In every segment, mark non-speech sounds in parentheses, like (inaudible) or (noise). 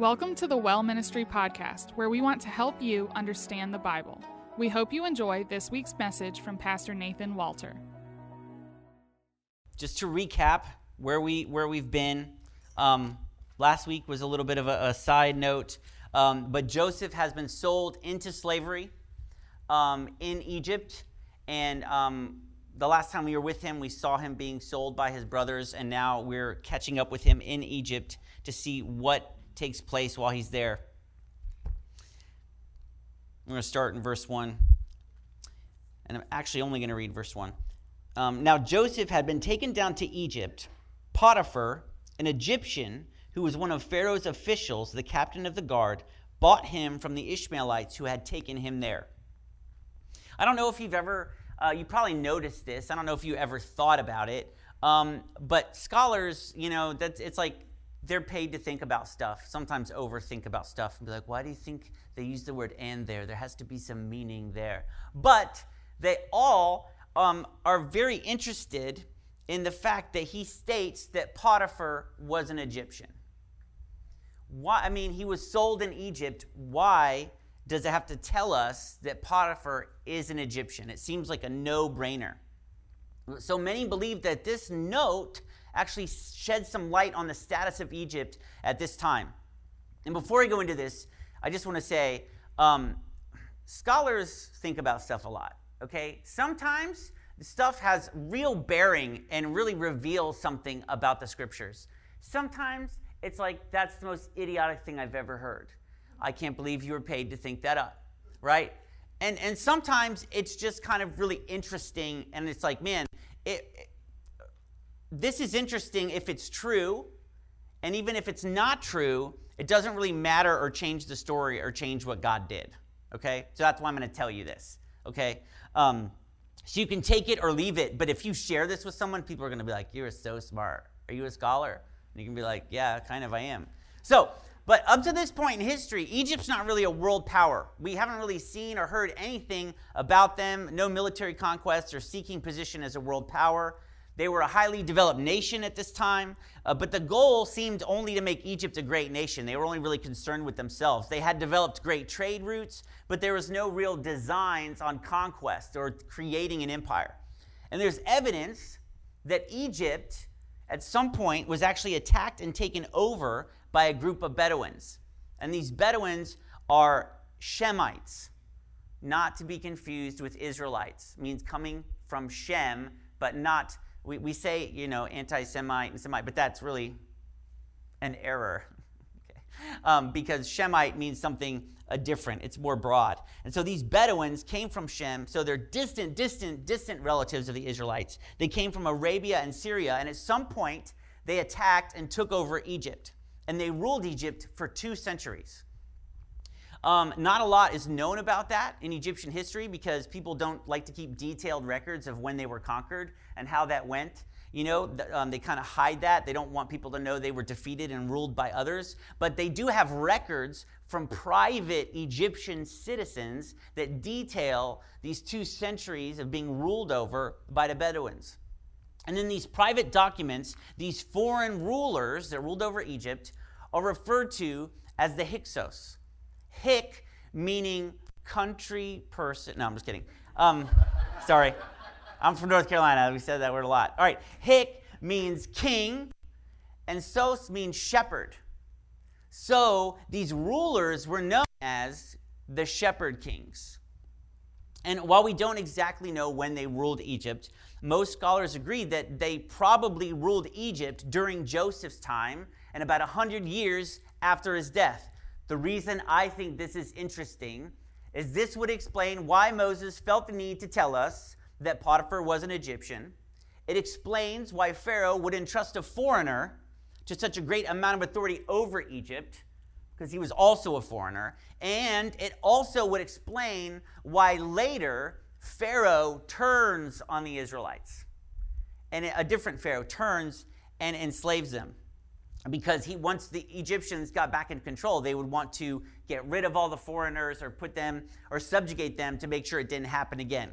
Welcome to the Well Ministry Podcast, where we want to help you understand the Bible. We hope you enjoy this week's message from Pastor Nathan Walter. Just to recap where we where we've been, um, last week was a little bit of a, a side note, um, but Joseph has been sold into slavery um, in Egypt, and um, the last time we were with him, we saw him being sold by his brothers, and now we're catching up with him in Egypt to see what takes place while he's there. I'm going to start in verse 1, and I'm actually only going to read verse 1. Um, now, Joseph had been taken down to Egypt. Potiphar, an Egyptian who was one of Pharaoh's officials, the captain of the guard, bought him from the Ishmaelites who had taken him there. I don't know if you've ever uh, you probably noticed this. I don't know if you ever thought about it. Um, but scholars, you know, that's, it's like they're paid to think about stuff, sometimes overthink about stuff, and be like, why do you think they use the word and there? There has to be some meaning there. But they all um, are very interested in the fact that he states that Potiphar was an Egyptian. Why? I mean, he was sold in Egypt. Why does it have to tell us that Potiphar is an Egyptian? It seems like a no brainer. So many believe that this note actually shed some light on the status of Egypt at this time. And before I go into this, I just want to say um, scholars think about stuff a lot, okay? Sometimes stuff has real bearing and really reveals something about the scriptures. Sometimes it's like, that's the most idiotic thing I've ever heard. I can't believe you were paid to think that up, right? And, and sometimes it's just kind of really interesting, and it's like, man, it, it, this is interesting if it's true, and even if it's not true, it doesn't really matter or change the story or change what God did, okay? So that's why I'm going to tell you this, okay? Um, so you can take it or leave it, but if you share this with someone, people are going to be like, you're so smart. Are you a scholar? And you can be like, yeah, kind of I am. So but up to this point in history, Egypt's not really a world power. We haven't really seen or heard anything about them, no military conquests or seeking position as a world power. They were a highly developed nation at this time, uh, but the goal seemed only to make Egypt a great nation. They were only really concerned with themselves. They had developed great trade routes, but there was no real designs on conquest or creating an empire. And there's evidence that Egypt, at some point, was actually attacked and taken over by a group of Bedouins. And these Bedouins are Shemites, not to be confused with Israelites. It means coming from Shem, but not, we, we say, you know, anti Semite and Semite, but that's really an error. (laughs) okay. um, because Shemite means something uh, different, it's more broad. And so these Bedouins came from Shem, so they're distant, distant, distant relatives of the Israelites. They came from Arabia and Syria, and at some point, they attacked and took over Egypt and they ruled Egypt for two centuries. Um, not a lot is known about that in Egyptian history because people don't like to keep detailed records of when they were conquered and how that went. You know, um, they kind of hide that. They don't want people to know they were defeated and ruled by others. But they do have records from private Egyptian citizens that detail these two centuries of being ruled over by the Bedouins. And in these private documents, these foreign rulers that ruled over Egypt are referred to as the Hyksos. Hick meaning country person. No, I'm just kidding. Um, sorry. I'm from North Carolina. We said that word a lot. All right. Hick means king, and Sos means shepherd. So these rulers were known as the shepherd kings. And while we don't exactly know when they ruled Egypt, most scholars agree that they probably ruled Egypt during Joseph's time and about 100 years after his death. The reason I think this is interesting is this would explain why Moses felt the need to tell us that Potiphar was an Egyptian. It explains why Pharaoh would entrust a foreigner to such a great amount of authority over Egypt, because he was also a foreigner. And it also would explain why later Pharaoh turns on the Israelites. And a different Pharaoh turns and enslaves them because he once the Egyptians got back in control, they would want to get rid of all the foreigners or put them or subjugate them to make sure it didn't happen again.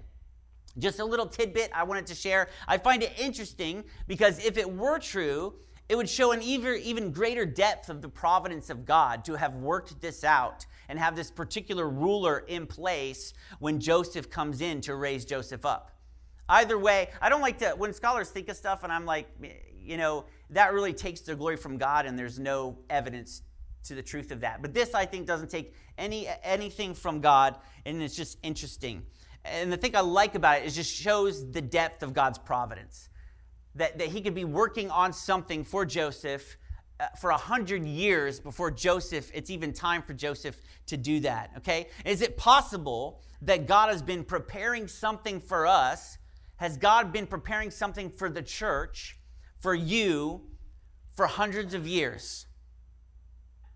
Just a little tidbit I wanted to share. I find it interesting because if it were true, it would show an even, even greater depth of the providence of God to have worked this out and have this particular ruler in place when Joseph comes in to raise Joseph up. Either way, I don't like to, when scholars think of stuff and I'm like, eh, you know, that really takes the glory from God and there's no evidence to the truth of that. But this, I think, doesn't take any anything from God and it's just interesting. And the thing I like about it is just shows the depth of God's providence. That, that he could be working on something for Joseph uh, for a hundred years before Joseph, it's even time for Joseph to do that. Okay? Is it possible that God has been preparing something for us? Has God been preparing something for the church, for you, for hundreds of years?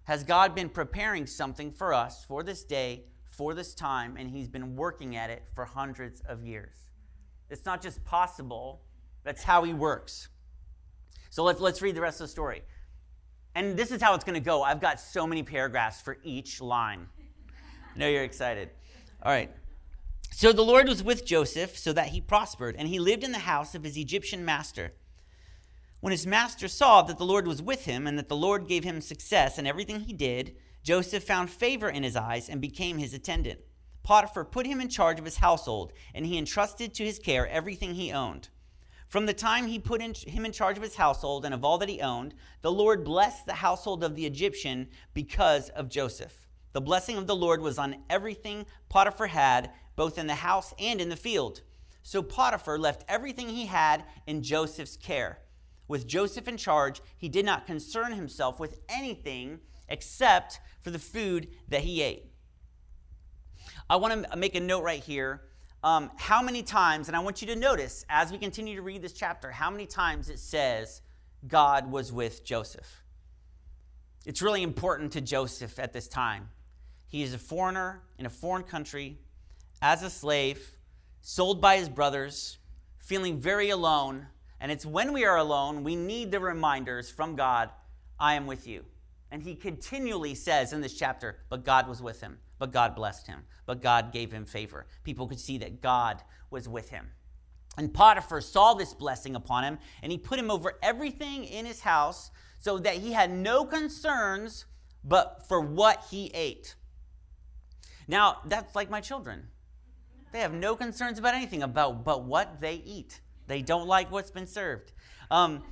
Has God been preparing something for us for this day, for this time, and He's been working at it for hundreds of years? It's not just possible, that's how He works. So let's, let's read the rest of the story. And this is how it's going to go. I've got so many paragraphs for each line. I know you're excited. All right. So the Lord was with Joseph so that he prospered, and he lived in the house of his Egyptian master. When his master saw that the Lord was with him and that the Lord gave him success in everything he did, Joseph found favor in his eyes and became his attendant. Potiphar put him in charge of his household, and he entrusted to his care everything he owned. From the time he put in, him in charge of his household and of all that he owned, the Lord blessed the household of the Egyptian because of Joseph. The blessing of the Lord was on everything Potiphar had, both in the house and in the field. So Potiphar left everything he had in Joseph's care. With Joseph in charge, he did not concern himself with anything except for the food that he ate. I want to make a note right here um, how many times, and I want you to notice as we continue to read this chapter, how many times it says God was with Joseph. It's really important to Joseph at this time. He is a foreigner in a foreign country, as a slave, sold by his brothers, feeling very alone. And it's when we are alone, we need the reminders from God I am with you. And he continually says in this chapter, but God was with him but God blessed him. But God gave him favor. People could see that God was with him. And Potiphar saw this blessing upon him, and he put him over everything in his house so that he had no concerns but for what he ate. Now, that's like my children. They have no concerns about anything about but what they eat. They don't like what's been served. Um,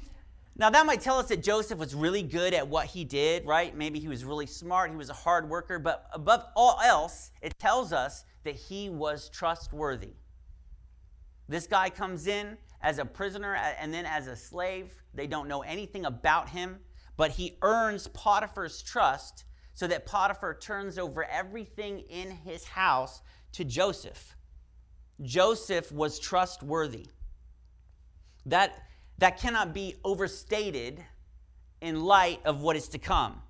now, that might tell us that Joseph was really good at what he did, right? Maybe he was really smart, he was a hard worker, but above all else, it tells us that he was trustworthy. This guy comes in as a prisoner and then as a slave. They don't know anything about him, but he earns Potiphar's trust so that Potiphar turns over everything in his house to Joseph. Joseph was trustworthy. That that cannot be overstated in light of what is to come.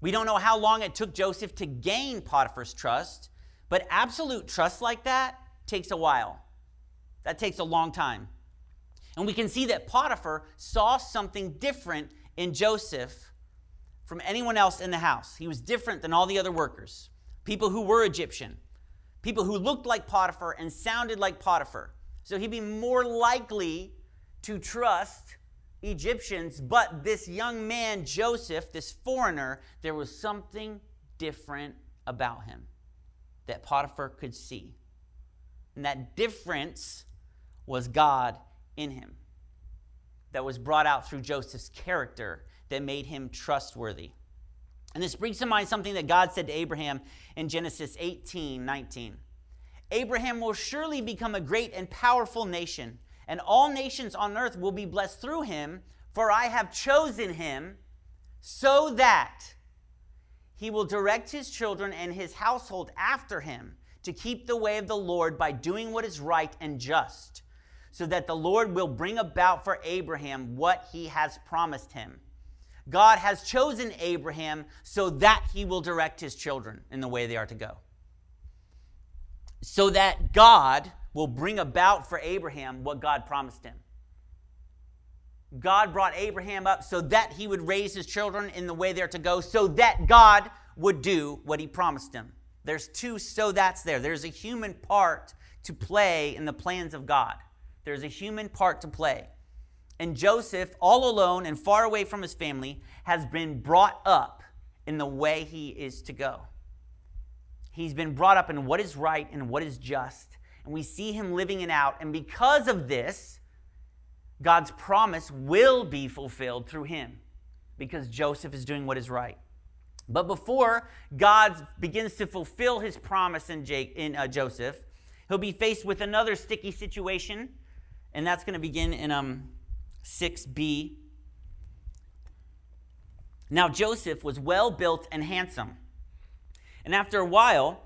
We don't know how long it took Joseph to gain Potiphar's trust, but absolute trust like that takes a while. That takes a long time. And we can see that Potiphar saw something different in Joseph from anyone else in the house. He was different than all the other workers, people who were Egyptian, people who looked like Potiphar and sounded like Potiphar. So he'd be more likely to trust Egyptians, but this young man, Joseph, this foreigner, there was something different about him that Potiphar could see. And that difference was God in him, that was brought out through Joseph's character that made him trustworthy. And this brings to mind something that God said to Abraham in Genesis 18 19. Abraham will surely become a great and powerful nation and all nations on earth will be blessed through him, for I have chosen him so that he will direct his children and his household after him to keep the way of the Lord by doing what is right and just, so that the Lord will bring about for Abraham what he has promised him. God has chosen Abraham so that he will direct his children in the way they are to go. So that God will bring about for Abraham what God promised him. God brought Abraham up so that he would raise his children in the way they're to go, so that God would do what he promised him. There's two so that's there. There's a human part to play in the plans of God. There's a human part to play. And Joseph, all alone and far away from his family, has been brought up in the way he is to go. He's been brought up in what is right and what is just. And we see him living it out. And because of this, God's promise will be fulfilled through him because Joseph is doing what is right. But before God begins to fulfill his promise in, Jake, in uh, Joseph, he'll be faced with another sticky situation, and that's going to begin in um, 6b. Now, Joseph was well built and handsome. And after a while,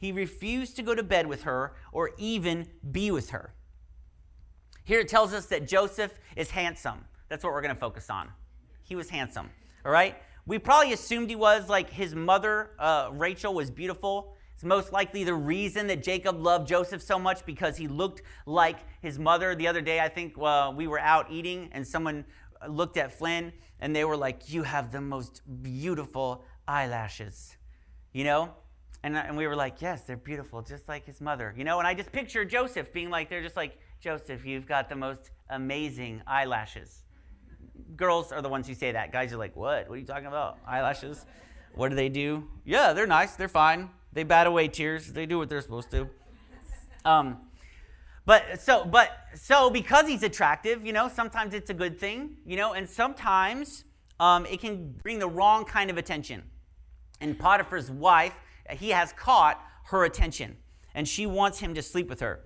he refused to go to bed with her or even be with her. Here it tells us that Joseph is handsome. That's what we're going to focus on. He was handsome, all right? We probably assumed he was like his mother, uh, Rachel, was beautiful. It's most likely the reason that Jacob loved Joseph so much because he looked like his mother. The other day, I think uh, we were out eating and someone looked at Flynn and they were like, You have the most beautiful eyelashes, you know? And, and we were like, Yes, they're beautiful, just like his mother, you know? And I just picture Joseph being like, They're just like, Joseph, you've got the most amazing eyelashes girls are the ones who say that. Guys are like, what? What are you talking about? Eyelashes? What do they do? Yeah, they're nice. They're fine. They bat away tears. They do what they're supposed to. Um, but so, but so because he's attractive, you know, sometimes it's a good thing, you know, and sometimes um, it can bring the wrong kind of attention. And Potiphar's wife, he has caught her attention, and she wants him to sleep with her.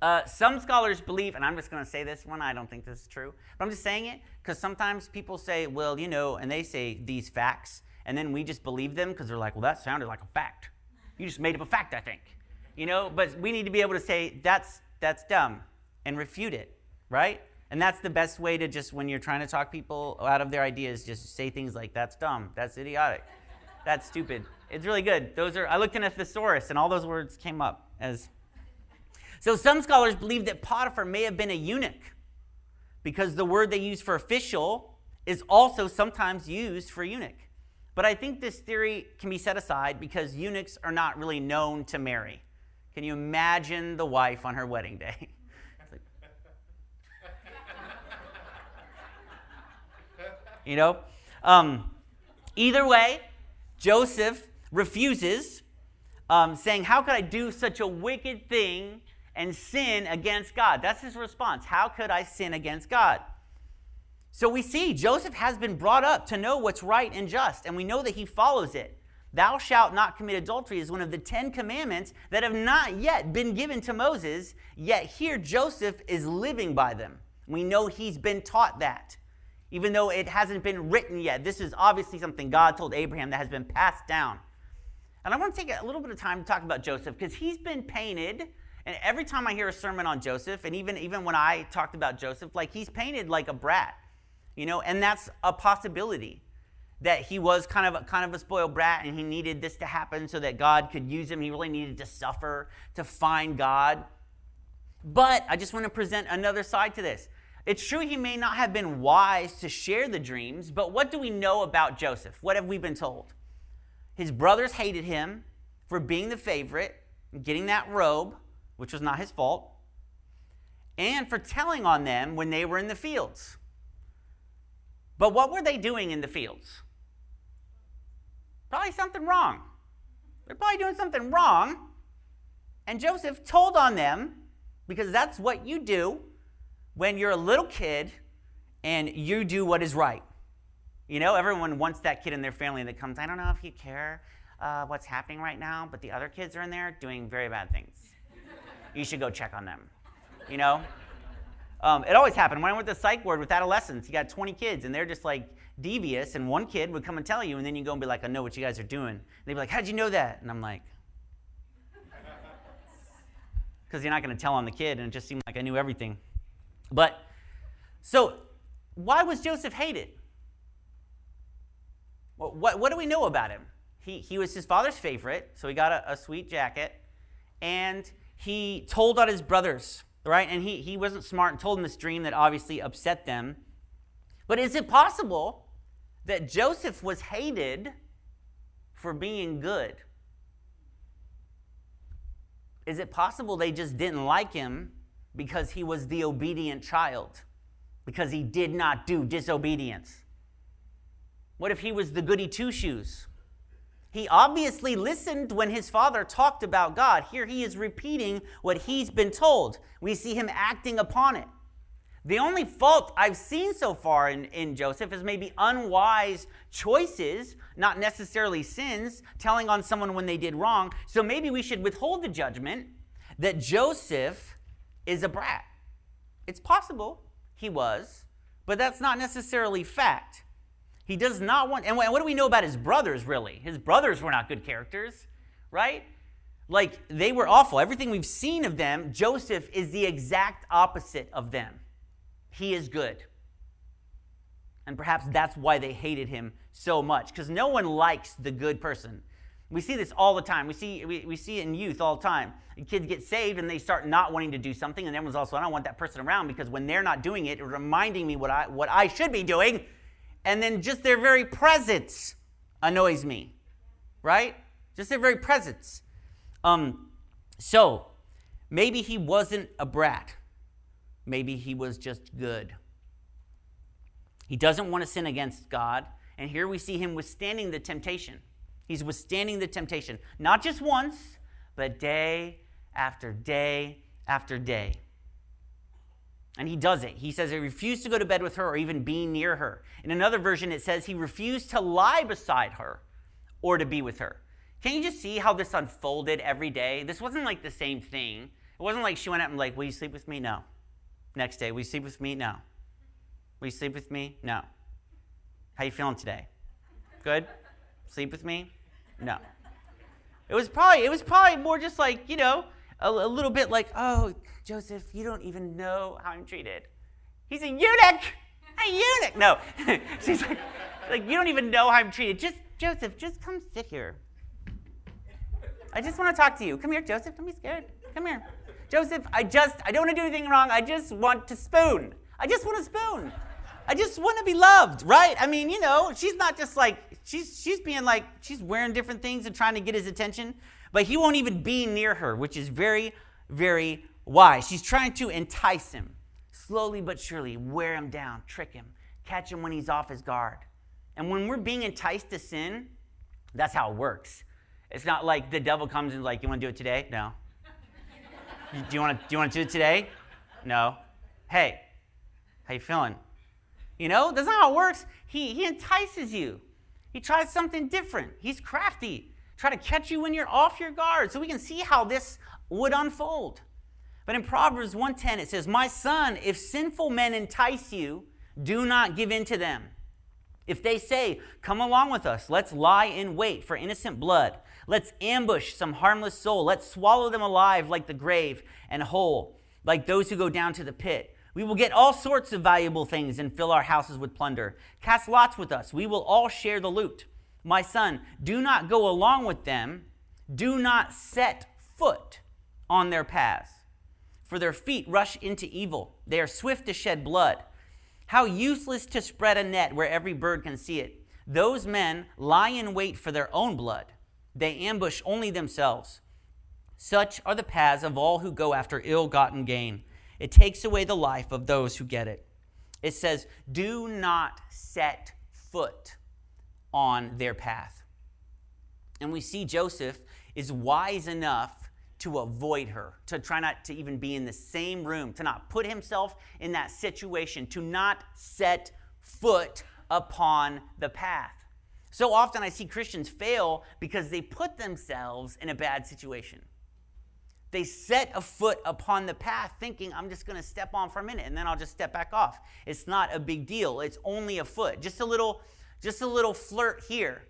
Uh, some scholars believe, and I'm just going to say this one, I don't think this is true, but I'm just saying it because sometimes people say, well, you know, and they say these facts, and then we just believe them because they're like, well, that sounded like a fact. You just made up a fact, I think. You know, but we need to be able to say, that's, that's dumb, and refute it, right? And that's the best way to just, when you're trying to talk people out of their ideas, just say things like, that's dumb, that's idiotic, that's stupid. It's really good. Those are, I looked in a thesaurus, and all those words came up as so some scholars believe that Potiphar may have been a eunuch because the word they use for official is also sometimes used for eunuch. But I think this theory can be set aside because eunuchs are not really known to marry. Can you imagine the wife on her wedding day? (laughs) you know? Um, either way, Joseph refuses, um, saying, How could I do such a wicked thing and sin against God. That's his response. How could I sin against God? So we see Joseph has been brought up to know what's right and just, and we know that he follows it. Thou shalt not commit adultery is one of the Ten Commandments that have not yet been given to Moses, yet here Joseph is living by them. We know he's been taught that, even though it hasn't been written yet. This is obviously something God told Abraham that has been passed down. And I want to take a little bit of time to talk about Joseph because he's been painted and every time I hear a sermon on Joseph, and even, even when I talked about Joseph, like he's painted like a brat, you know, and that's a possibility that he was kind of a, kind of a spoiled brat and he needed this to happen so that God could use him. He really needed to suffer to find God. But I just want to present another side to this. It's true he may not have been wise to share the dreams, but what do we know about Joseph? What have we been told? His brothers hated him for being the favorite, getting that robe which was not his fault, and for telling on them when they were in the fields. But what were they doing in the fields? Probably something wrong. They're probably doing something wrong. And Joseph told on them because that's what you do when you're a little kid and you do what is right. You know, everyone wants that kid in their family that comes, I don't know if you care uh, what's happening right now, but the other kids are in there doing very bad things you should go check on them. You know? Um, it always happened. When I went to the psych ward with adolescents, you got 20 kids, and they're just like devious, and one kid would come and tell you, and then you go and be like, I know what you guys are doing. And they'd be like, How'd you know that? And I'm like, Because you're not going to tell on the kid, and it just seemed like I knew everything. But, so, why was Joseph hated? What, what do we know about him? He, he was his father's favorite, so he got a, a sweet jacket. And he told on his brothers, right? And he, he wasn't smart and told them this dream that obviously upset them. But is it possible that Joseph was hated for being good? Is it possible they just didn't like him because he was the obedient child? Because he did not do disobedience? What if he was the goody two shoes? He obviously listened when his father talked about God. Here he is repeating what he's been told. We see him acting upon it. The only fault I've seen so far in, in Joseph is maybe unwise choices, not necessarily sins, telling on someone when they did wrong. So maybe we should withhold the judgment that Joseph is a brat. It's possible he was, but that's not necessarily fact. He does not want, and what do we know about his brothers, really? His brothers were not good characters, right? Like, they were awful. Everything we've seen of them, Joseph is the exact opposite of them. He is good. And perhaps that's why they hated him so much, because no one likes the good person. We see this all the time. We see, we, we see it in youth all the time. Kids get saved and they start not wanting to do something, and everyone's also, I don't want that person around because when they're not doing it, it's reminding me what I, what I should be doing and then just their very presence annoys me, right? Just their very presence. Um, so maybe he wasn't a brat. Maybe he was just good. He doesn't want to sin against God. And here we see him withstanding the temptation. He's withstanding the temptation, not just once, but day after day after day. And he does it. He says he refused to go to bed with her or even be near her. In another version, it says he refused to lie beside her or to be with her. Can you just see how this unfolded every day? This wasn't like the same thing. It wasn't like she went out and like, will you sleep with me? No. Next day, will you sleep with me? No. Will you sleep with me? No. How you feeling today? Good? Sleep with me? No. It was probably it was probably more just like, you know, a, a little bit like, oh, Joseph, you don't even know how I'm treated. He's a eunuch. A eunuch. No. (laughs) She's like, like, you don't even know how I'm treated. Just, Joseph, just come sit here. I just want to talk to you. Come here, Joseph. Don't be scared. Come here. Joseph, I just, I don't want to do anything wrong. I just want to spoon. I just want a spoon. I just want to be loved, right? I mean, you know, she's not just like, she's, she's being like, she's wearing different things and trying to get his attention, but he won't even be near her, which is very, very wise. She's trying to entice him, slowly but surely, wear him down, trick him, catch him when he's off his guard. And when we're being enticed to sin, that's how it works. It's not like the devil comes and like, you want to do it today? No. (laughs) do you want to do you want to do it today? No. Hey, how you feeling? You know, that's not how it works. He he entices you. He tries something different. He's crafty. Try to catch you when you're off your guard. So we can see how this would unfold. But in Proverbs 1:10 it says, "My son, if sinful men entice you, do not give in to them. If they say, "Come along with us, let's lie in wait for innocent blood. Let's ambush some harmless soul. Let's swallow them alive like the grave and whole, like those who go down to the pit." We will get all sorts of valuable things and fill our houses with plunder. Cast lots with us. We will all share the loot. My son, do not go along with them. Do not set foot on their paths for their feet rush into evil. They are swift to shed blood. How useless to spread a net where every bird can see it. Those men lie in wait for their own blood. They ambush only themselves. Such are the paths of all who go after ill gotten gain. It takes away the life of those who get it. It says, Do not set foot on their path. And we see Joseph is wise enough to avoid her, to try not to even be in the same room, to not put himself in that situation, to not set foot upon the path. So often I see Christians fail because they put themselves in a bad situation. They set a foot upon the path thinking, I'm just going to step on for a minute and then I'll just step back off. It's not a big deal. It's only a foot. Just a little just a little flirt here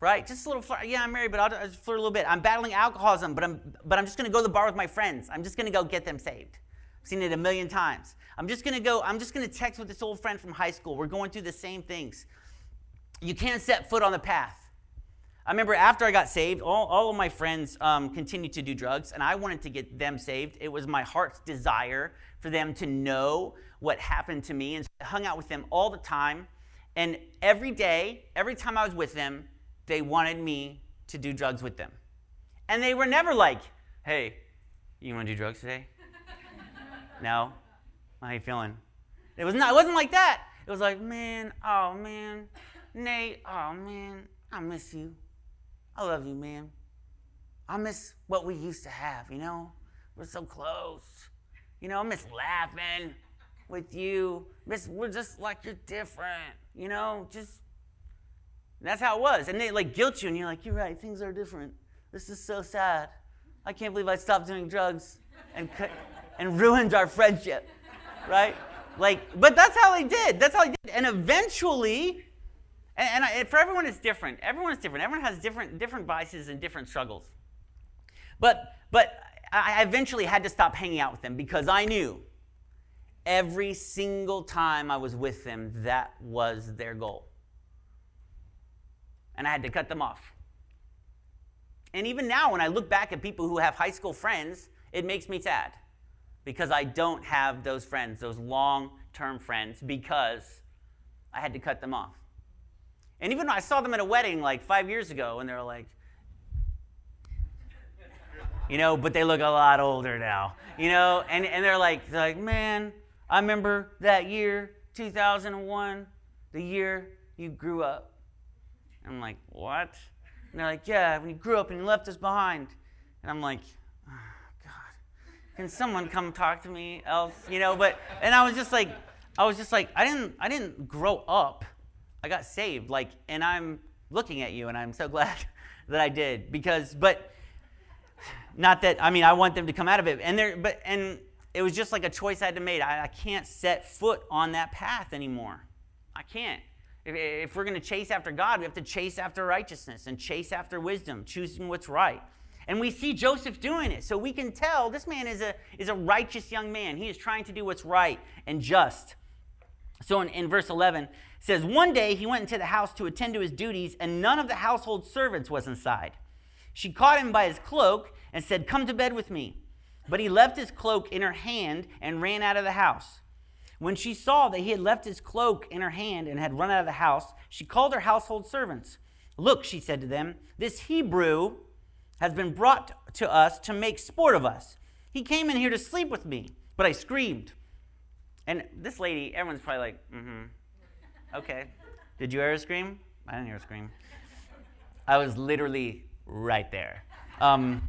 right? Just a little flirt. Yeah, I'm married, but I'll, I'll flirt a little bit. I'm battling alcoholism, but I'm, but I'm just going to go to the bar with my friends. I'm just going to go get them saved. I've seen it a million times. I'm just going to go, I'm just going to text with this old friend from high school. We're going through the same things. you can't set foot on the path. I remember after I got saved, all, all of my friends um, continued to do drugs, and I wanted to get them saved. It was my heart's desire for them to know what happened to me, and so I hung out with them all the time. And every day, every time I was with them, they wanted me to do drugs with them. And they were never like, hey, you want to do drugs today? (laughs) no? How you feeling? It, was not, it wasn't like that. It was like, man, oh man, Nate, oh man, I miss you. I love you, man. I miss what we used to have, you know? We're so close. You know, I miss laughing with you. Miss, we're just like you're different, you know? Just that's how it was. And they like guilt you, and you're like, you're right, things are different. This is so sad. I can't believe I stopped doing drugs and and ruined our friendship, right? Like, but that's how they did. That's how they did. And eventually, and, and, I, for everyone, it's different. Everyone is different. Everyone has different different vices and different struggles. But but I eventually had to stop hanging out with them because I knew every single time I was with them, that was their goal. And I had to cut them off. And even now, when I look back at people who have high school friends, it makes me sad because I don't have those friends, those long term friends, because I had to cut them off. And even I saw them at a wedding like five years ago, and they're like, you know, but they look a lot older now, you know, and, and they're like, they're like, man, I remember that year, 2001, the year you grew up. And I'm like, what? And they're like, yeah, when you grew up and you left us behind. And I'm like, oh, God, can someone come talk to me else? You know, but, and I was just like, I was just like, I didn't, I didn't grow up. I got saved. Like, and I'm looking at you, and I'm so (laughs) glad that I did because, but (sighs) not that I mean I want them to come out of it, and there, but and it was just like a choice I had to make. I, I can't set foot on that path anymore. I can't. If, if we're going to chase after God, we have to chase after righteousness and chase after wisdom, choosing what's right. And we see Joseph doing it. So we can tell this man is a, is a righteous young man. He is trying to do what's right and just. So in, in verse 11, says, One day he went into the house to attend to his duties, and none of the household servants was inside. She caught him by his cloak and said, Come to bed with me. But he left his cloak in her hand and ran out of the house. When she saw that he had left his cloak in her hand and had run out of the house, she called her household servants. Look, she said to them, this Hebrew has been brought to us to make sport of us. He came in here to sleep with me, but I screamed. And this lady, everyone's probably like, mm hmm. Okay. Did you hear a scream? I didn't hear a scream. I was literally right there. Um,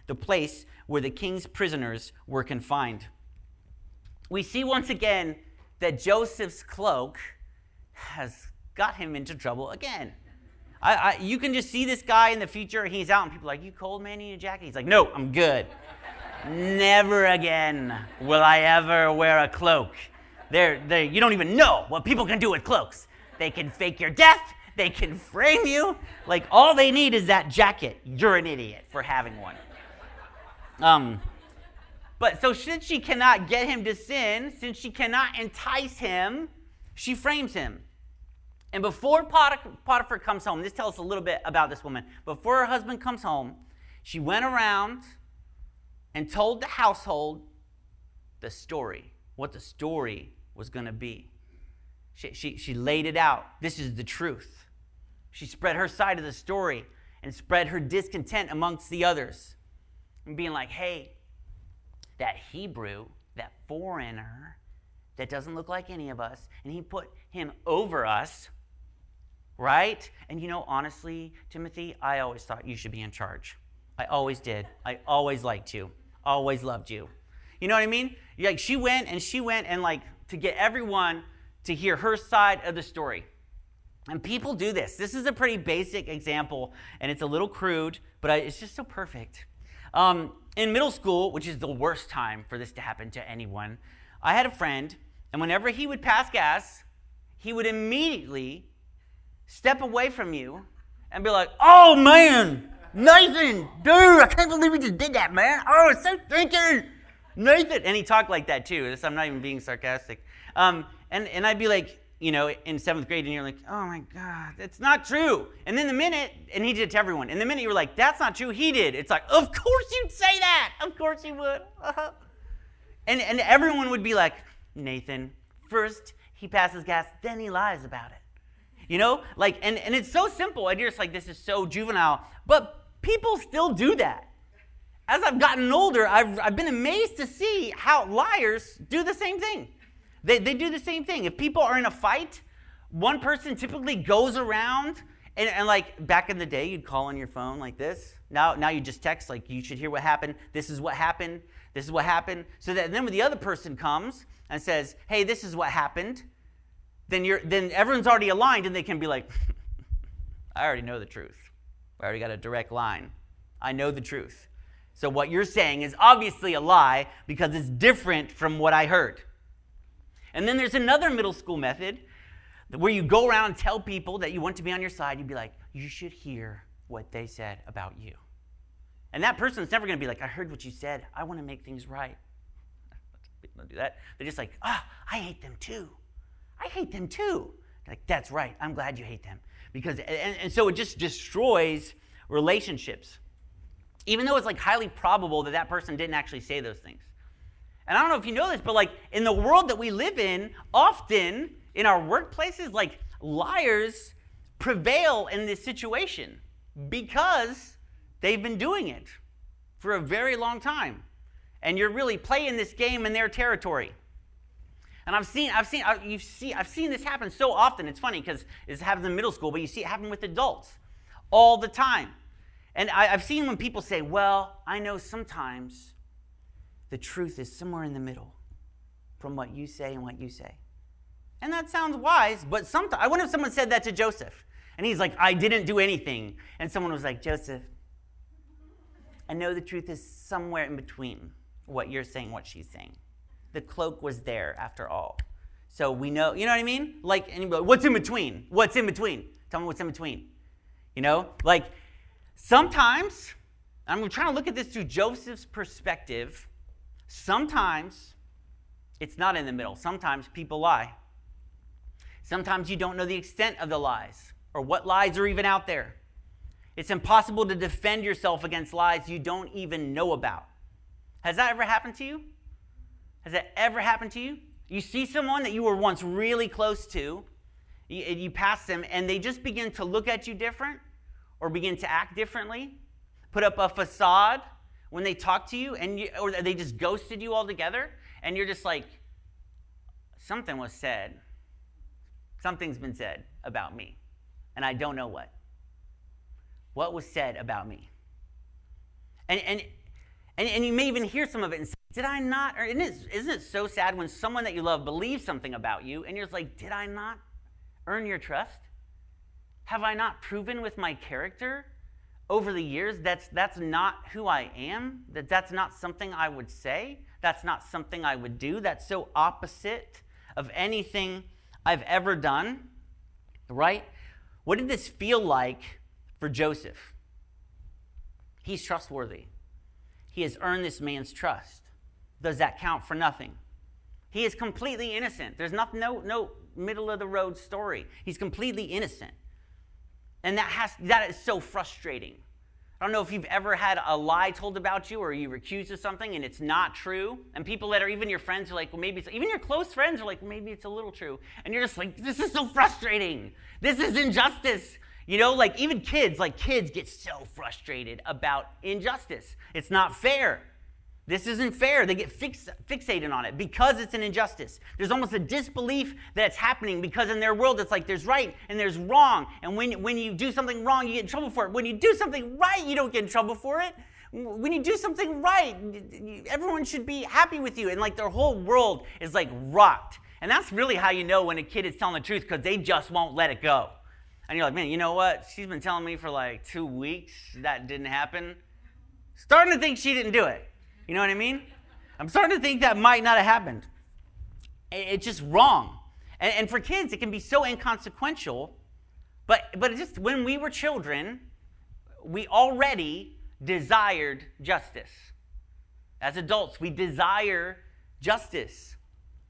the place where the king's prisoners were confined. We see once again that Joseph's cloak has got him into trouble again. I, I, you can just see this guy in the future. He's out, and people are like, "You cold, man? You need a jacket?" He's like, "No, I'm good. Never again will I ever wear a cloak. They're, they you don't even know what people can do with cloaks. They can fake your death. They can frame you. Like, all they need is that jacket. You're an idiot for having one. Um, but so since she cannot get him to sin, since she cannot entice him, she frames him. And before Potiphar comes home, this tells us a little bit about this woman. Before her husband comes home, she went around and told the household the story, what the story was going to be. She, she, she laid it out. This is the truth. She spread her side of the story and spread her discontent amongst the others. And being like, hey, that Hebrew, that foreigner that doesn't look like any of us, and he put him over us, right? And you know, honestly, Timothy, I always thought you should be in charge. I always did. I always liked you, always loved you. You know what I mean? Like she went and she went and like to get everyone to hear her side of the story. And people do this. This is a pretty basic example, and it's a little crude, but I, it's just so perfect. Um, in middle school, which is the worst time for this to happen to anyone, I had a friend, and whenever he would pass gas, he would immediately step away from you and be like, oh man, Nathan, dude, I can't believe you just did that, man. Oh, so stinky. Nathan. And he talked like that too. I'm not even being sarcastic. Um, and, and I'd be like, you know, in seventh grade, and you're like, oh my God, that's not true. And then the minute, and he did it to everyone, and the minute you were like, that's not true, he did. It's like, of course you'd say that. Of course you would. (laughs) And, and everyone would be like, Nathan, first he passes gas, then he lies about it. You know, like, and, and it's so simple, and you're just like, this is so juvenile. But people still do that. As I've gotten older, I've, I've been amazed to see how liars do the same thing. They, they do the same thing. If people are in a fight, one person typically goes around and, and, like back in the day, you'd call on your phone like this. Now, now you just text like you should hear what happened. This is what happened. This is what happened. So that then when the other person comes and says, "Hey, this is what happened," then you're then everyone's already aligned and they can be like, (laughs) "I already know the truth. I already got a direct line. I know the truth." So what you're saying is obviously a lie because it's different from what I heard. And then there's another middle school method where you go around and tell people that you want to be on your side. You'd be like, you should hear what they said about you. And that person's never going to be like, I heard what you said. I want to make things right. (laughs) People don't do that. They're just like, ah, I hate them too. I hate them too. Like, that's right. I'm glad you hate them. Because, and, and so it just destroys relationships. Even though it's like highly probable that that person didn't actually say those things. And I don't know if you know this, but like in the world that we live in, often in our workplaces, like liars prevail in this situation because they've been doing it for a very long time. And you're really playing this game in their territory. And I've seen, I've seen, you see, I've seen this happen so often. It's funny because it's happens in middle school, but you see it happen with adults all the time. And I, have seen when people say, "Well, I know sometimes the truth is somewhere in the middle from what you say and what you say. And that sounds wise, but sometimes I wonder if someone said that to Joseph. And he's like, I didn't do anything. And someone was like, Joseph, I know the truth is somewhere in between what you're saying, what she's saying. The cloak was there after all. So we know, you know what I mean? Like, anybody, what's in between? What's in between? Tell me what's in between. You know? Like, sometimes, I'm trying to look at this through Joseph's perspective Sometimes it's not in the middle. Sometimes people lie. Sometimes you don't know the extent of the lies or what lies are even out there. It's impossible to defend yourself against lies you don't even know about. Has that ever happened to you? Has that ever happened to you? You see someone that you were once really close to, you, you pass them, and they just begin to look at you different or begin to act differently, put up a facade when they talk to you and you, or they just ghosted you altogether and you're just like something was said. Something's been said about me and i don't know what. What was said about me? And and and, and you may even hear some of it and say did i not or isn't it, isn't it so sad when someone that you love believes something about you and you're just like did i not earn your trust? Have i not proven with my character over the years that's that's not who I am, that that's not something I would say, that's not something I would do, that's so opposite of anything I've ever done. Right? What did this feel like for Joseph? He's trustworthy. He has earned this man's trust. Does that count for nothing? He is completely innocent. There's no, no, no middle of the road story. He's completely innocent. And that has that is so frustrating. I don't know if you've ever had a lie told about you or you were accused of something and it's not true. And people that are even your friends are like, well, maybe it's, even your close friends are like, well, maybe it's a little true. And you're just like, this is so frustrating. This is injustice. You know, like even kids, like kids get so frustrated about injustice. It's not fair. This isn't fair. They get fix, fixated on it because it's an injustice. There's almost a disbelief that it's happening because in their world it's like there's right and there's wrong. And when, when you do something wrong, you get in trouble for it. When you do something right, you don't get in trouble for it. When you do something right, everyone should be happy with you. And like their whole world is like rocked. And that's really how you know when a kid is telling the truth because they just won't let it go. and you're like, man, you know what? She's been telling me for like two weeks that didn't happen. Starting to think she didn't do it. You know what I mean? I'm starting to think that might not have happened. It's just wrong. And, and for kids, it can be so inconsequential. But, but just when we were children, we already desired justice. As adults, we desire justice.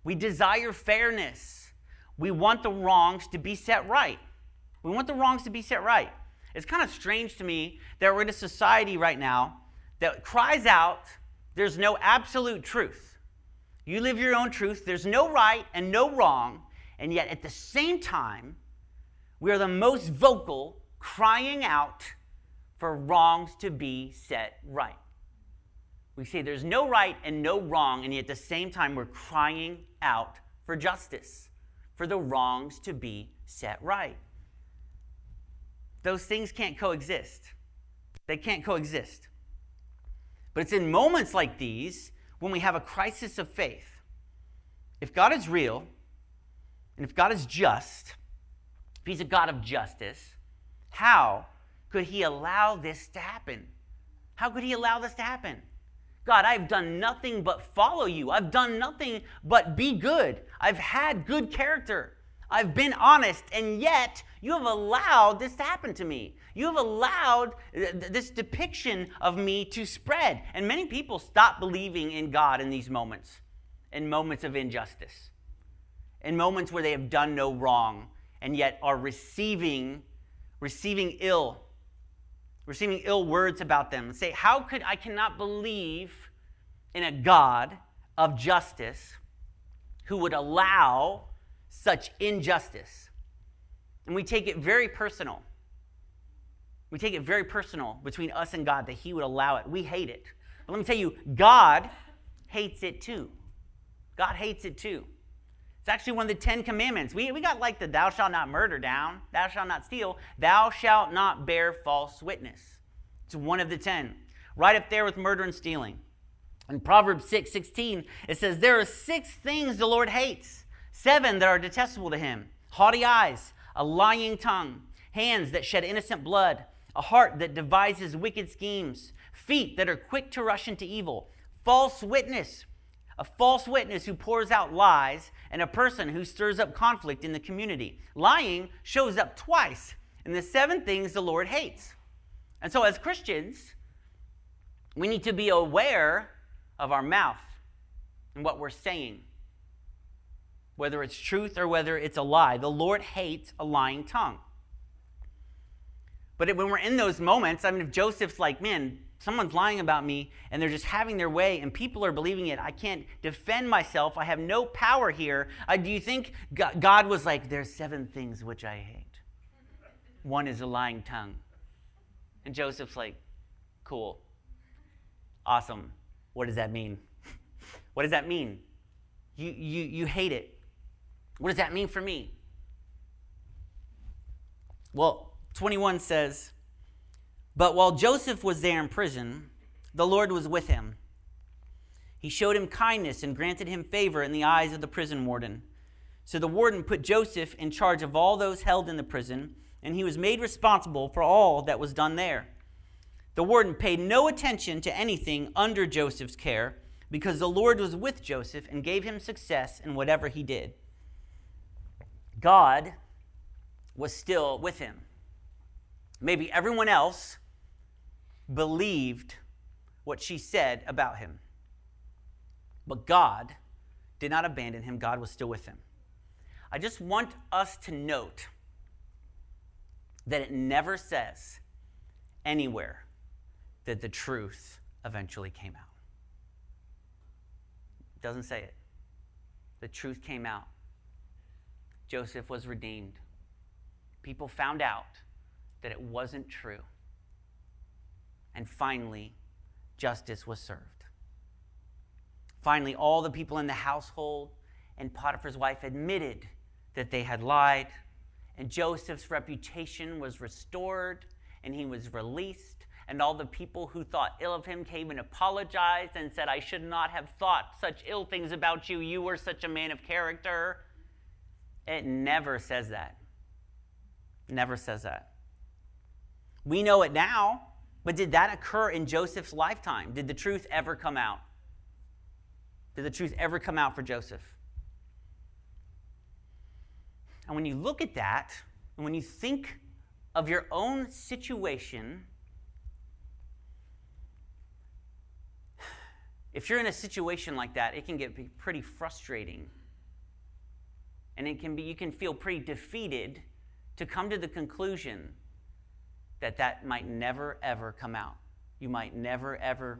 We desire fairness. We want the wrongs to be set right. We want the wrongs to be set right. It's kind of strange to me that we're in a society right now that cries out, there's no absolute truth. You live your own truth, there's no right and no wrong, and yet at the same time, we are the most vocal crying out for wrongs to be set right. We say there's no right and no wrong, and yet at the same time, we're crying out for justice, for the wrongs to be set right. Those things can't coexist. They can't coexist. But it's in moments like these when we have a crisis of faith. If God is real, and if God is just, if He's a God of justice, how could He allow this to happen? How could He allow this to happen? God, I've done nothing but follow you. I've done nothing but be good. I've had good character. I've been honest, and yet you have allowed this to happen to me. You have allowed this depiction of me to spread. And many people stop believing in God in these moments, in moments of injustice, in moments where they have done no wrong, and yet are receiving, receiving ill, receiving ill words about them. And say, How could I cannot believe in a God of justice who would allow such injustice. And we take it very personal. We take it very personal between us and God that He would allow it. We hate it. But let me tell you, God hates it too. God hates it too. It's actually one of the Ten Commandments. We, we got like the thou shalt not murder down, thou shalt not steal, thou shalt not bear false witness. It's one of the ten. Right up there with murder and stealing. In Proverbs 6 16, it says, There are six things the Lord hates Seven that are detestable to him haughty eyes, a lying tongue, hands that shed innocent blood, a heart that devises wicked schemes, feet that are quick to rush into evil, false witness, a false witness who pours out lies, and a person who stirs up conflict in the community. Lying shows up twice in the seven things the Lord hates. And so, as Christians, we need to be aware of our mouth and what we're saying whether it's truth or whether it's a lie. The Lord hates a lying tongue. But when we're in those moments, I mean, if Joseph's like, man, someone's lying about me and they're just having their way and people are believing it, I can't defend myself, I have no power here. Uh, do you think God was like, there's seven things which I hate? One is a lying tongue. And Joseph's like, cool, awesome. What does that mean? (laughs) what does that mean? You, you, you hate it. What does that mean for me? Well, 21 says, But while Joseph was there in prison, the Lord was with him. He showed him kindness and granted him favor in the eyes of the prison warden. So the warden put Joseph in charge of all those held in the prison, and he was made responsible for all that was done there. The warden paid no attention to anything under Joseph's care because the Lord was with Joseph and gave him success in whatever he did. God was still with him. Maybe everyone else believed what she said about him. But God did not abandon him, God was still with him. I just want us to note that it never says anywhere that the truth eventually came out. It doesn't say it. The truth came out. Joseph was redeemed. People found out that it wasn't true. And finally, justice was served. Finally, all the people in the household and Potiphar's wife admitted that they had lied, and Joseph's reputation was restored, and he was released. And all the people who thought ill of him came and apologized and said, I should not have thought such ill things about you. You were such a man of character. It never says that. never says that. We know it now, but did that occur in Joseph's lifetime? Did the truth ever come out? Did the truth ever come out for Joseph? And when you look at that, and when you think of your own situation, (sighs) if you're in a situation like that, it can get pretty frustrating. And it can be you can feel pretty defeated to come to the conclusion that that might never ever come out. You might never ever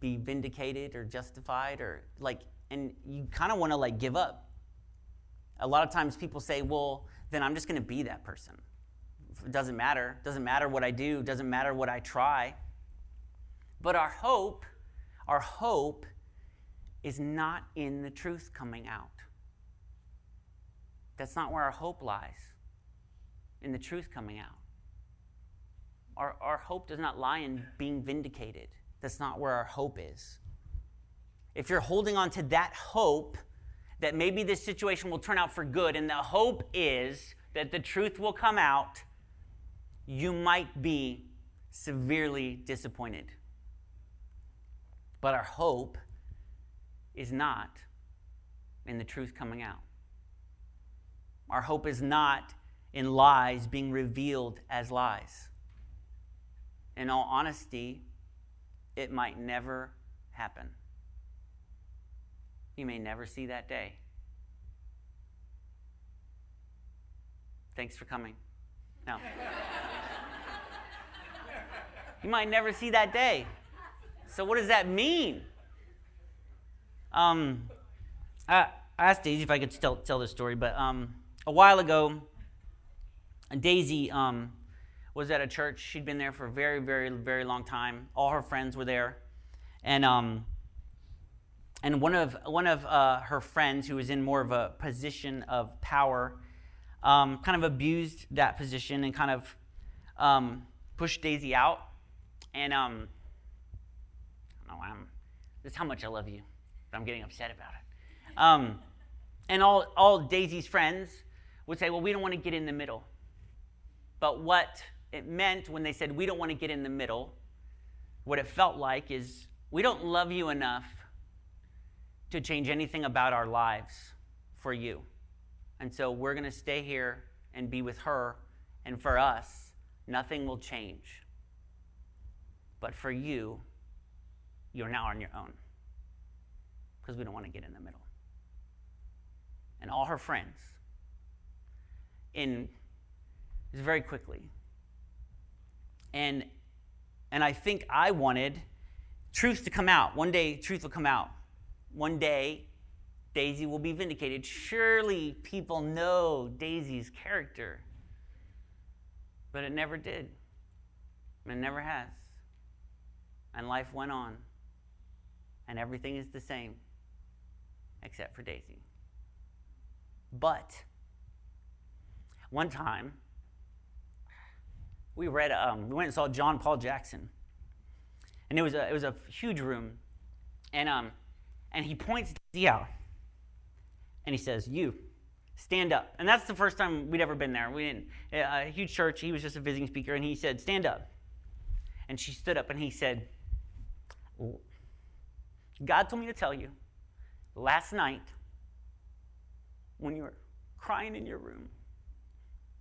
be vindicated or justified or like and you kind of want to like give up. A lot of times people say, "Well, then I'm just going to be that person." It doesn't matter. It doesn't matter what I do, it doesn't matter what I try. But our hope, our hope is not in the truth coming out. That's not where our hope lies. In the truth coming out. Our, our hope does not lie in being vindicated. That's not where our hope is. If you're holding on to that hope that maybe this situation will turn out for good, and the hope is that the truth will come out, you might be severely disappointed. But our hope is not in the truth coming out. Our hope is not in lies being revealed as lies. In all honesty, it might never happen. You may never see that day. Thanks for coming. No. (laughs) you might never see that day. So, what does that mean? Um, I asked Daisy if I could still tell this story, but um, a while ago, Daisy um, was at a church. She'd been there for a very, very, very long time. All her friends were there, and um, and one of one of uh, her friends, who was in more of a position of power, um, kind of abused that position and kind of um, pushed Daisy out. And um, I don't know, I'm, this is how much I love you, but I'm getting upset about it. Um, and all all Daisy's friends would say, well, we don't want to get in the middle. But what it meant when they said, we don't want to get in the middle, what it felt like is, we don't love you enough to change anything about our lives for you. And so we're going to stay here and be with her. And for us, nothing will change. But for you, you're now on your own because we don't want to get in the middle. And all her friends in very quickly. And and I think I wanted truth to come out. One day truth will come out. One day Daisy will be vindicated. Surely people know Daisy's character. But it never did. And it never has. And life went on. And everything is the same except for Daisy. But one time, we read, um, we went and saw John Paul Jackson. And it was a, it was a huge room. And, um, and he points Daisy out. And he says, You, stand up. And that's the first time we'd ever been there. We didn't, a huge church. He was just a visiting speaker. And he said, Stand up. And she stood up and he said, God told me to tell you last night when you were crying in your room,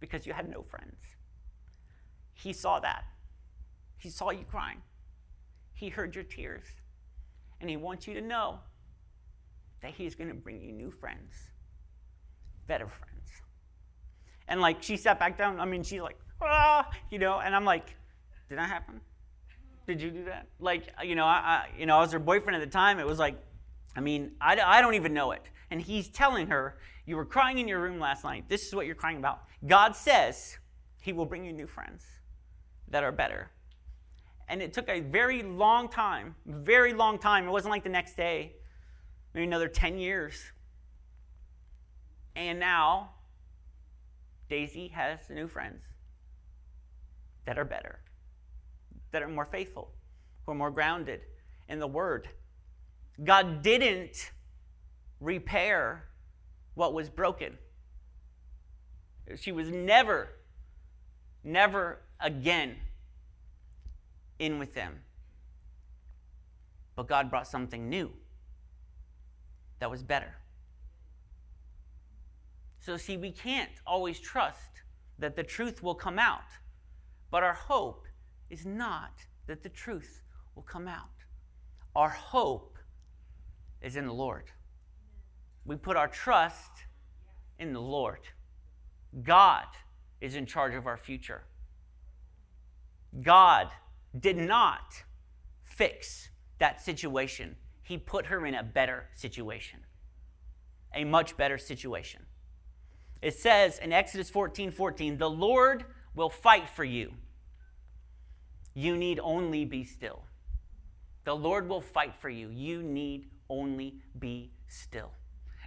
because you had no friends. He saw that. He saw you crying. He heard your tears. And He wants you to know that He's going to bring you new friends, better friends. And like she sat back down. I mean, she's like, ah, you know, and I'm like, did that happen? Did you do that? Like, you know, I, I you know, I was her boyfriend at the time. It was like, I mean, I, I don't even know it. And he's telling her, You were crying in your room last night. This is what you're crying about. God says he will bring you new friends that are better. And it took a very long time, very long time. It wasn't like the next day, maybe another 10 years. And now, Daisy has new friends that are better, that are more faithful, who are more grounded in the Word. God didn't repair what was broken. She was never never again in with them. But God brought something new that was better. So, see, we can't always trust that the truth will come out, but our hope is not that the truth will come out. Our hope is in the Lord. We put our trust in the Lord. God is in charge of our future. God did not fix that situation, He put her in a better situation, a much better situation. It says in Exodus 14 14, the Lord will fight for you. You need only be still. The Lord will fight for you. You need only be still.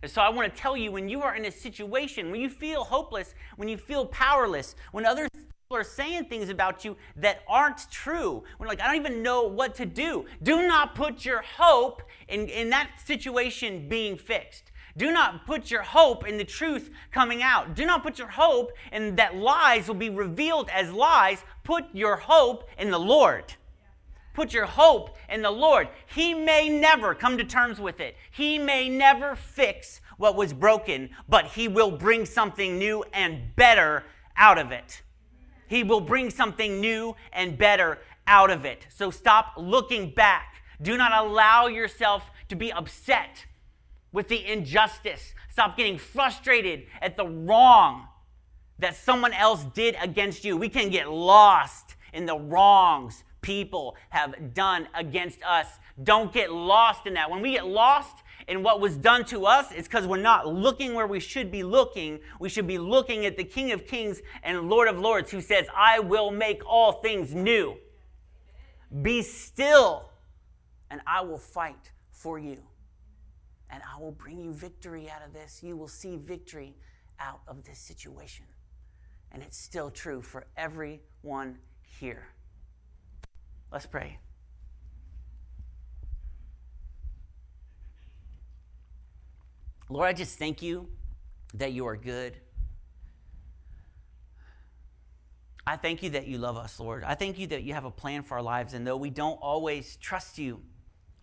And so I want to tell you when you are in a situation, when you feel hopeless, when you feel powerless, when other people are saying things about you that aren't true, when like, I don't even know what to do, do not put your hope in, in that situation being fixed. Do not put your hope in the truth coming out. Do not put your hope in that lies will be revealed as lies. Put your hope in the Lord. Put your hope in the Lord. He may never come to terms with it. He may never fix what was broken, but He will bring something new and better out of it. He will bring something new and better out of it. So stop looking back. Do not allow yourself to be upset with the injustice. Stop getting frustrated at the wrong that someone else did against you. We can get lost in the wrongs people have done against us. Don't get lost in that. When we get lost in what was done to us, it's because we're not looking where we should be looking. We should be looking at the King of Kings and Lord of Lords who says, I will make all things new. Be still, and I will fight for you and I will bring you victory out of this. You will see victory out of this situation. And it's still true for everyone here. Let's pray. Lord, I just thank you that you are good. I thank you that you love us, Lord. I thank you that you have a plan for our lives. And though we don't always trust you,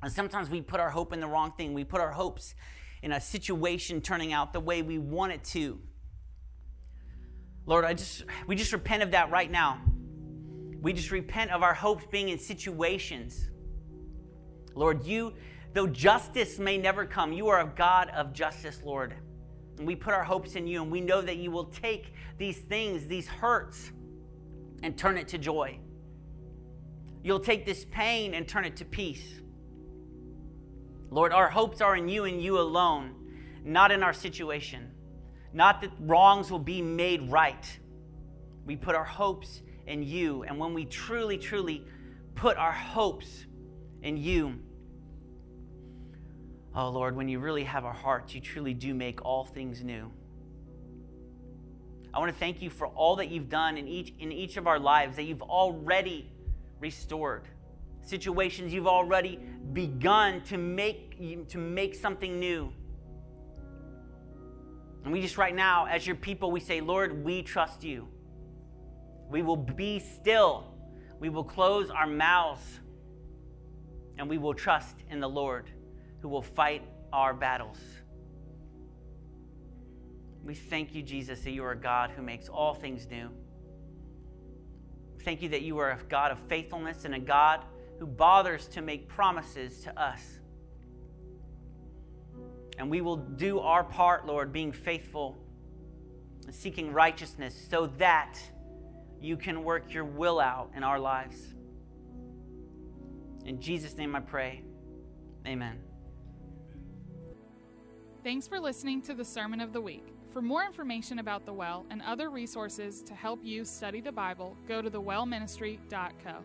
and sometimes we put our hope in the wrong thing. We put our hopes in a situation turning out the way we want it to. Lord, I just we just repent of that right now. We just repent of our hopes being in situations. Lord, you though justice may never come, you are a God of justice, Lord. And we put our hopes in you and we know that you will take these things, these hurts and turn it to joy. You'll take this pain and turn it to peace. Lord, our hopes are in you and you alone, not in our situation. Not that wrongs will be made right. We put our hopes in you. And when we truly, truly put our hopes in you, oh Lord, when you really have our hearts, you truly do make all things new. I want to thank you for all that you've done in each, in each of our lives, that you've already restored situations you've already begun to make to make something new and we just right now as your people we say lord we trust you we will be still. We will close our mouths and we will trust in the lord who will fight our battles. We thank you jesus that you are a god who makes all things new. Thank you that you are a god of faithfulness and a god who bothers to make promises to us. And we will do our part, Lord, being faithful and seeking righteousness so that you can work your will out in our lives. In Jesus' name I pray. Amen. Thanks for listening to the Sermon of the Week. For more information about the well and other resources to help you study the Bible, go to thewellministry.co.